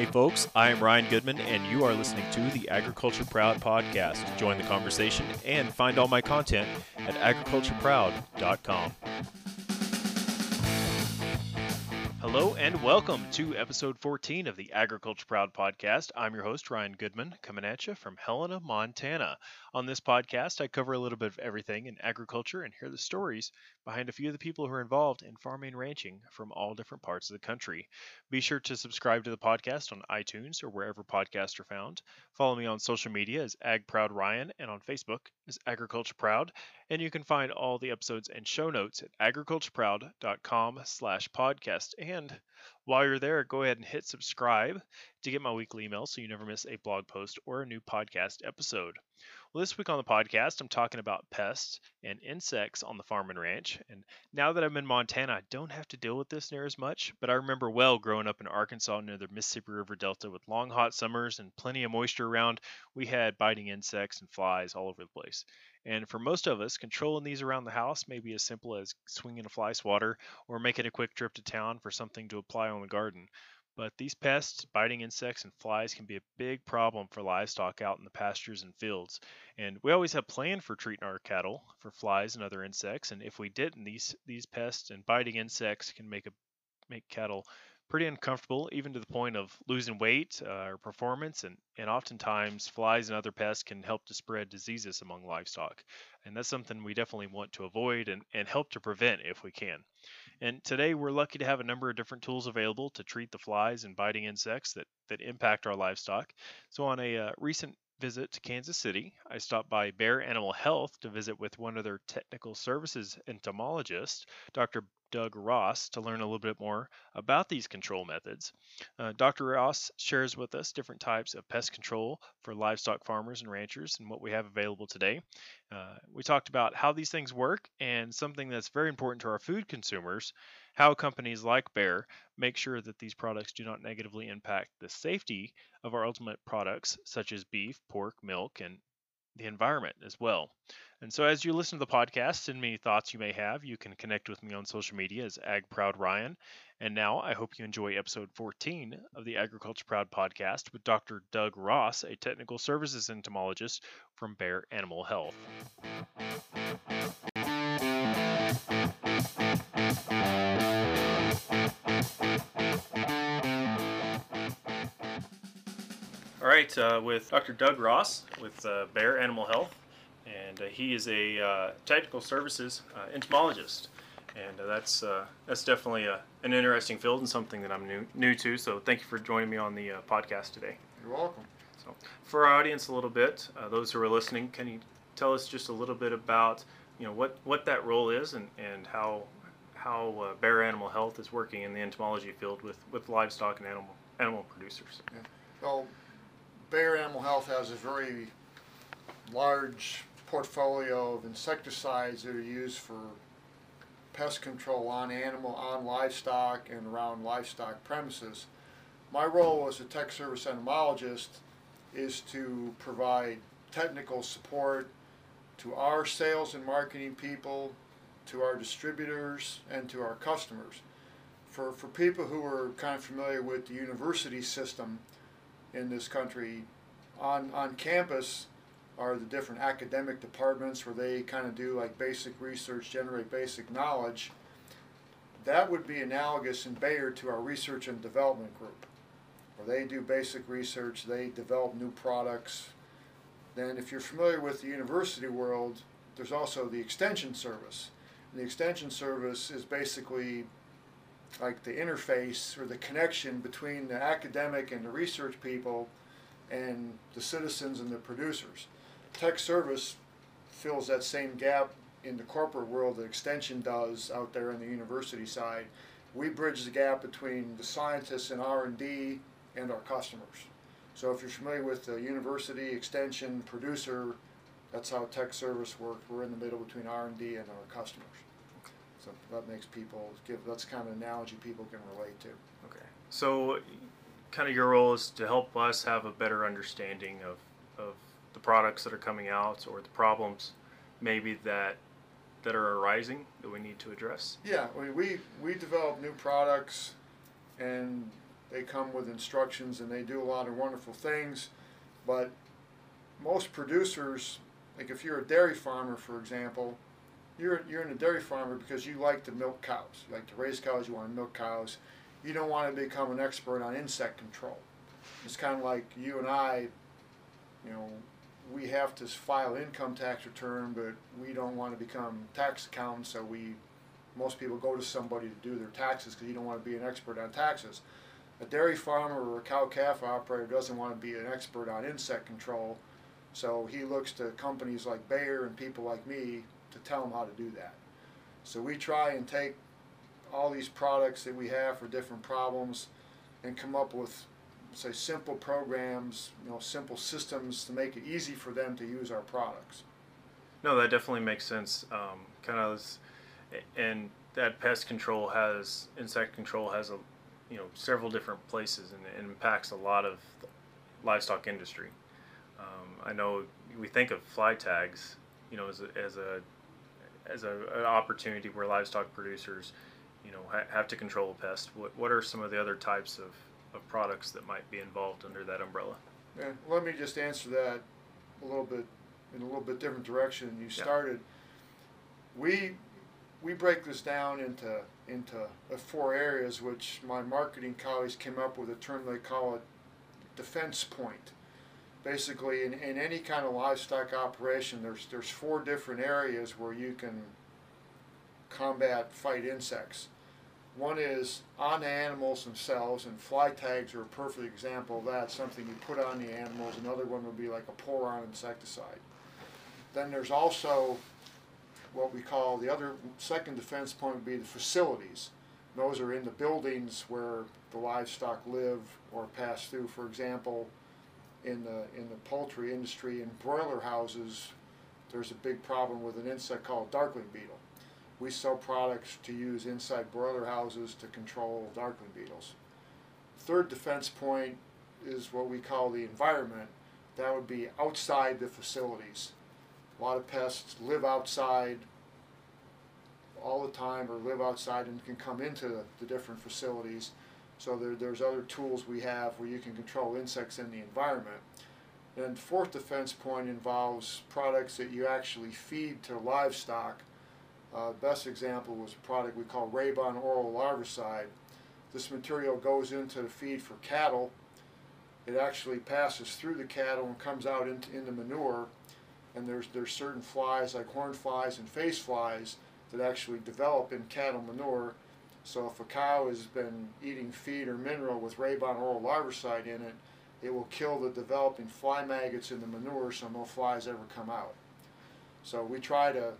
Hey, folks, I am Ryan Goodman, and you are listening to the Agriculture Proud podcast. Join the conversation and find all my content at agricultureproud.com. Hello and welcome to episode 14 of the Agriculture Proud podcast. I'm your host, Ryan Goodman, coming at you from Helena, Montana. On this podcast, I cover a little bit of everything in agriculture and hear the stories behind a few of the people who are involved in farming and ranching from all different parts of the country. Be sure to subscribe to the podcast on iTunes or wherever podcasts are found. Follow me on social media as Ag Proud Ryan and on Facebook as Agriculture Proud. And you can find all the episodes and show notes at agricultureproud.com slash podcast. And while you're there, go ahead and hit subscribe to get my weekly email so you never miss a blog post or a new podcast episode. Well, this week on the podcast, I'm talking about pests and insects on the farm and ranch. And now that I'm in Montana, I don't have to deal with this near as much, but I remember well growing up in Arkansas near the Mississippi River Delta with long hot summers and plenty of moisture around. We had biting insects and flies all over the place. And for most of us, controlling these around the house may be as simple as swinging a fly swatter or making a quick trip to town for something to apply on the garden. But these pests, biting insects, and flies can be a big problem for livestock out in the pastures and fields. And we always have planned for treating our cattle for flies and other insects. And if we didn't, these these pests and biting insects can make a make cattle pretty uncomfortable, even to the point of losing weight uh, or performance. And, and oftentimes, flies and other pests can help to spread diseases among livestock. And that's something we definitely want to avoid and, and help to prevent if we can. And today, we're lucky to have a number of different tools available to treat the flies and biting insects that, that impact our livestock. So, on a uh, recent visit to Kansas City, I stopped by Bayer Animal Health to visit with one of their technical services entomologists, Dr. Doug Ross to learn a little bit more about these control methods. Uh, Dr. Ross shares with us different types of pest control for livestock farmers and ranchers and what we have available today. Uh, we talked about how these things work and something that's very important to our food consumers how companies like Bayer make sure that these products do not negatively impact the safety of our ultimate products, such as beef, pork, milk, and the environment as well. And so, as you listen to the podcast, send me thoughts you may have. You can connect with me on social media as Ag Proud Ryan. And now, I hope you enjoy episode 14 of the Agriculture Proud podcast with Dr. Doug Ross, a technical services entomologist from Bayer Animal Health. Right, uh, with Dr. Doug Ross with uh, Bayer Animal Health and uh, he is a uh, technical services uh, entomologist, and uh, that's uh, that's definitely a, an interesting field and something that I'm new new to. So thank you for joining me on the podcast today. You're welcome. So for our audience, a little bit, those who are listening, can you tell us just a little bit about you know what what that role is and and how how uh, Bayer Animal Health is working in the entomology field with, with livestock and animal animal producers. Yeah. Well, Bayer Animal Health has a very large portfolio of insecticides that are used for pest control on animal, on livestock, and around livestock premises. My role as a tech service entomologist is to provide technical support to our sales and marketing people, to our distributors, and to our customers. For, for people who are kind of familiar with the university system in this country, on, on campus, are the different academic departments where they kind of do like basic research, generate basic knowledge. That would be analogous in Bayer to our research and development group, where they do basic research, they develop new products. Then, if you're familiar with the university world, there's also the extension service. And the extension service is basically like the interface or the connection between the academic and the research people and the citizens and the producers tech service fills that same gap in the corporate world that extension does out there on the university side. We bridge the gap between the scientists and R&D and our customers. So if you're familiar with the university extension producer, that's how tech service works. We're in the middle between R&D and our customers. So that makes people give that's kind of an analogy people can relate to. Okay. So kind of your role is to help us have a better understanding of, of the products that are coming out or the problems maybe that that are arising that we need to address? Yeah, I mean, we we develop new products, and they come with instructions and they do a lot of wonderful things, but most producers, like if you're a dairy farmer, for example, you're you're in a dairy farmer because you like to milk cows, you like to raise cows, you want to milk cows. You don't want to become an expert on insect control. It's kind of like you and I, you know, we have to file income tax return, but we don't want to become tax accountants, so we most people go to somebody to do their taxes because you don't want to be an expert on taxes. A dairy farmer or a cow calf operator doesn't want to be an expert on insect control, so he looks to companies like Bayer and people like me to tell them how to do that. So we try and take all these products that we have for different problems and come up with say simple programs, you know, simple systems to make it easy for them to use our products. No, that definitely makes sense. Um, kind of, and that pest control has insect control has a, you know, several different places and it impacts a lot of livestock industry. Um, I know we think of fly tags, you know, as a, as a as a, an opportunity where livestock producers, you know, ha- have to control a pest. What what are some of the other types of of products that might be involved under that umbrella. Yeah, let me just answer that a little bit in a little bit different direction. You started. Yeah. We we break this down into into uh, four areas, which my marketing colleagues came up with a term they call it defense point. Basically, in, in any kind of livestock operation, there's there's four different areas where you can combat fight insects. One is on the animals themselves, and fly tags are a perfect example of that, something you put on the animals. Another one would be like a pour-on insecticide. Then there's also what we call the other second defense point would be the facilities. Those are in the buildings where the livestock live or pass through. For example, in the in the poultry industry, in broiler houses, there's a big problem with an insect called darkling beetle. We sell products to use inside broiler houses to control darkling beetles. Third defense point is what we call the environment. That would be outside the facilities. A lot of pests live outside all the time or live outside and can come into the, the different facilities. So there, there's other tools we have where you can control insects in the environment. And fourth defense point involves products that you actually feed to livestock uh, best example was a product we call Rabon Oral Larvicide. This material goes into the feed for cattle. It actually passes through the cattle and comes out into, into manure. And there's, there's certain flies like horn flies and face flies that actually develop in cattle manure. So if a cow has been eating feed or mineral with Rabon Oral Larvicide in it, it will kill the developing fly maggots in the manure so no flies ever come out. So we try to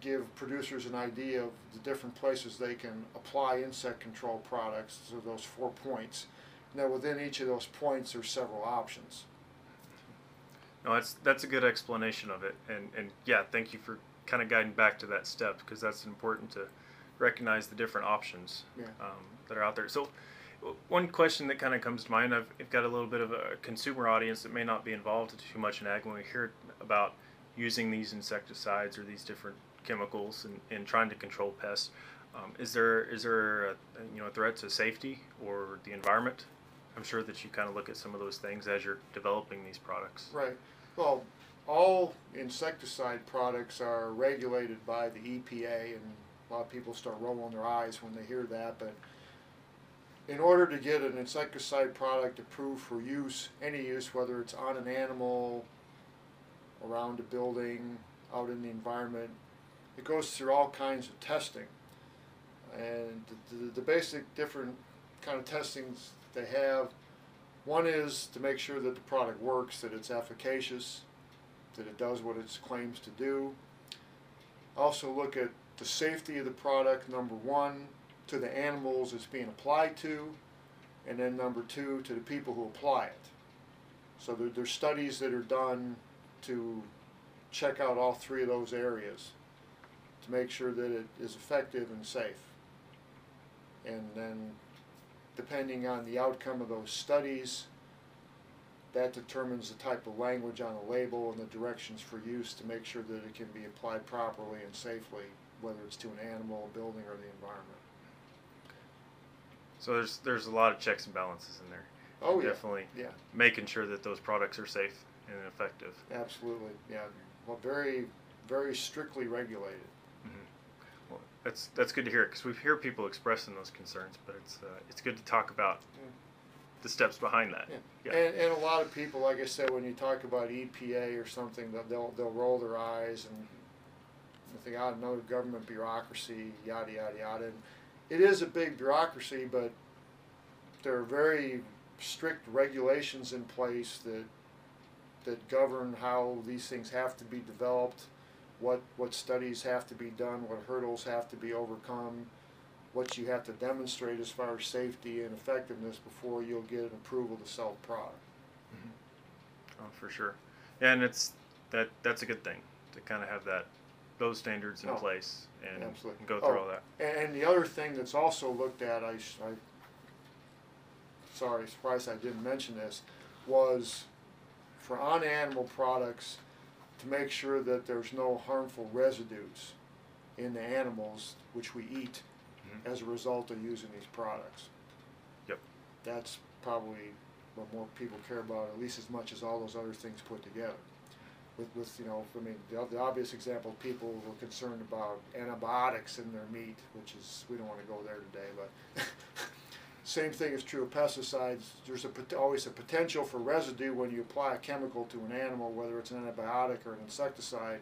give producers an idea of the different places they can apply insect control products, to those four points. Now within each of those points there's several options. No, that's that's a good explanation of it, and and yeah, thank you for kind of guiding back to that step because that's important to recognize the different options yeah. um, that are out there. So, one question that kind of comes to mind, I've, I've, got a little bit of a consumer audience that may not be involved too much in ag when we hear about using these insecticides or these different chemicals and, and trying to control pests. Um, is there is there a, you know a threat to safety or the environment? I'm sure that you kind of look at some of those things as you're developing these products. Right. Well, all insecticide products are regulated by the EPA, and a lot of people start rolling their eyes when they hear that. But in order to get an insecticide product approved for use, any use, whether it's on an animal, around a building, out in the environment, it goes through all kinds of testing. And the, the, the basic different kind of testings they have, one is to make sure that the product works, that it's efficacious, that it does what it claims to do. Also look at the safety of the product, number one, to the animals it's being applied to, and then number two, to the people who apply it. So there, there's studies that are done to check out all three of those areas to make sure that it is effective and safe. And then, depending on the outcome of those studies, that determines the type of language on the label and the directions for use to make sure that it can be applied properly and safely, whether it's to an animal, a building, or the environment. So there's there's a lot of checks and balances in there. Oh yeah, Definitely yeah, making sure that those products are safe and effective. absolutely, yeah. Well, very, very strictly regulated. Mm-hmm. Well, that's that's good to hear because we hear people expressing those concerns, but it's uh, it's good to talk about Yeah. the steps behind that. Yeah. Yeah. And, and a lot of people, like I said, when you talk about EPA or something, they'll they'll, they'll roll their eyes and "Oh, no government bureaucracy, yada yada yada." And it is a big bureaucracy, but there are very strict regulations in place that that govern how these things have to be developed, what what studies have to be done, what hurdles have to be overcome, what you have to demonstrate as far as safety and effectiveness before you'll get an approval to sell the product. Mm-hmm. Oh, for sure. And it's that that's a good thing to kind of have that those standards in Oh, place and, absolutely. go through Oh. all that. And, and the other thing that's also looked at, I, I sorry, surprised I didn't mention this, was for on animal products to make sure that there's no harmful residues in the animals which we eat Mhm. as a result of using these products. Yep. That's probably what more people care about, at least as much as all those other things put together. With, with you know, I mean, the, the obvious example, people were concerned about antibiotics in their meat, which is, we don't want to go there today, but same thing is true of pesticides. There's a, always a potential for residue when you apply a chemical to an animal, whether it's an antibiotic or an insecticide.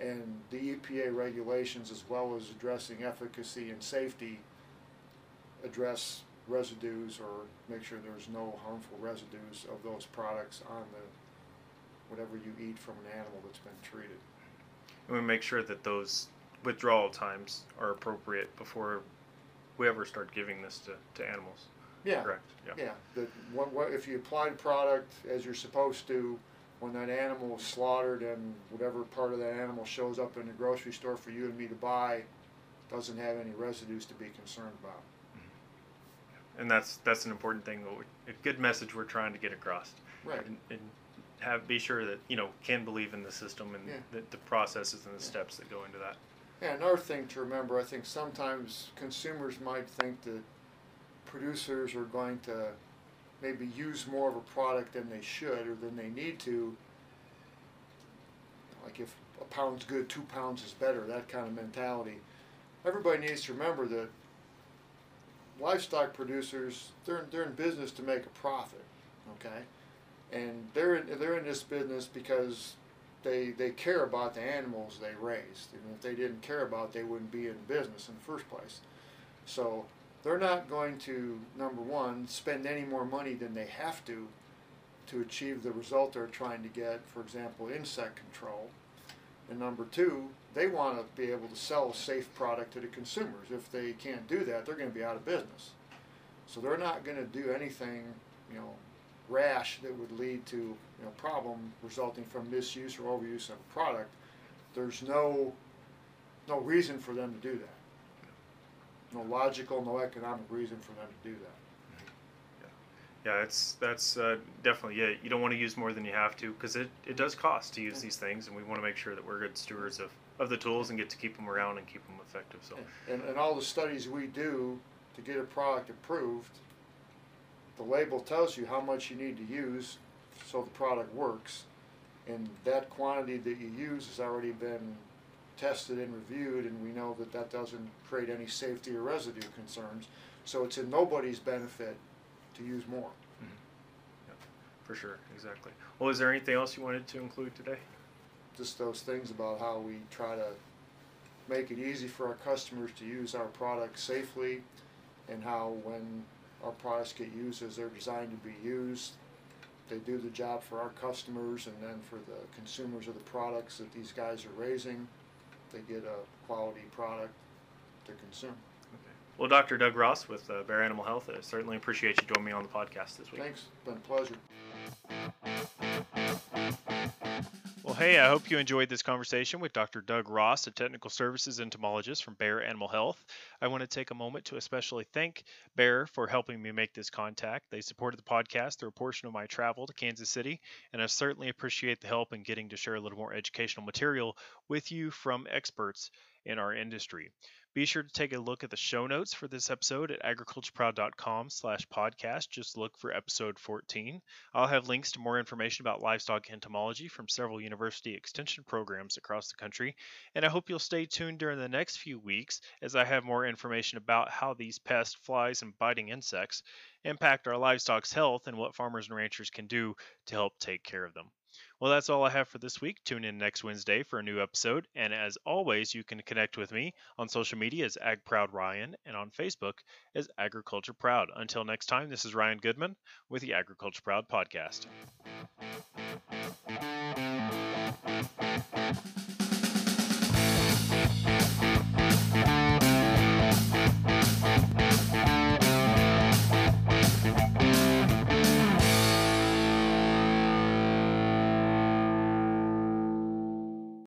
And the EPA regulations, as well as addressing efficacy and safety, address residues or make sure there's no harmful residues of those products on the whatever you eat from an animal that's been treated. And we make sure that those withdrawal times are appropriate before we ever start giving this to, to animals. Yeah. Correct. Yeah. Yeah, that what, what, if you apply the product as you're supposed to, when that animal is slaughtered and whatever part of that animal shows up in the grocery store for you and me to buy, doesn't have any residues to be concerned about. And that's that's an important thing. A good message we're trying to get across. Right. And, and have be sure that you know can believe in the system and Yeah. the, the processes and the Yeah. steps that go into that. Yeah, another thing to remember, I think sometimes consumers might think that producers are going to maybe use more of a product than they should or than they need to. Like if a pound's good, two pounds is better, that kind of mentality. Everybody needs to remember that livestock producers, they're, they're in business to make a profit, okay? And they're in, they're in this business because they they care about the animals they raised. And if they didn't care about, they wouldn't be in business in the first place. So they're not going to number one spend any more money than they have to to achieve the result they're trying to get. For example, insect control. And number two, they want to be able to sell a safe product to the consumers. If they can't do that, they're going to be out of business. So they're not going to do anything, you know, rash that would lead to you know problem resulting from misuse or overuse of a product. There's no no reason for them to do that. No logical, no economic reason for them to do that. Yeah, it's that's uh, definitely yeah. You don't want to use more than you have to because it, it does cost to use these things, and we want to make sure that we're good stewards of, of the tools and get to keep them around and keep them effective. So And, and all the studies we do to get a product approved, the label tells you how much you need to use so the product works. And that quantity that you use has already been tested and reviewed, and we know that that doesn't create any safety or residue concerns. So it's in nobody's benefit to use more. Mm-hmm. for sure, exactly. Well, is there anything else you wanted to include today? Just those things about how we try to make it easy for our customers to use our product safely, and how when our products get used as they're designed to be used, they do the job for our customers and then for the consumers of the products that these guys are raising, they get a quality product to consume. Okay. Well, Dr. Doug Ross with uh, Bayer Animal Health, I certainly appreciate you joining me on the podcast this week. Thanks, been a pleasure. Well, hey, I hope you enjoyed this conversation with Dr. Doug Ross, a technical services entomologist from Bayer Animal Health. I want to take a moment to especially thank Bayer for helping me make this contact. They supported the podcast through a portion of my travel to Kansas City, and I certainly appreciate the help in getting to share a little more educational material with you from experts in our industry. Be sure to take a look at the show notes for this episode at agricultureproud.com slash podcast. Just look for episode 14. I'll have links to more information about livestock entomology from several university extension programs across the country, and I hope you'll stay tuned during the next few weeks as I have more information about how these pests, flies, and biting insects impact our livestock's health and what farmers and ranchers can do to help take care of them. Well, that's all I have for this week. Tune in next Wednesday for a new episode. And as always, you can connect with me on social media as AgProudRyan and on Facebook as Agriculture Proud. Until next time, this is Ryan Goodman with the Agriculture Proud Podcast.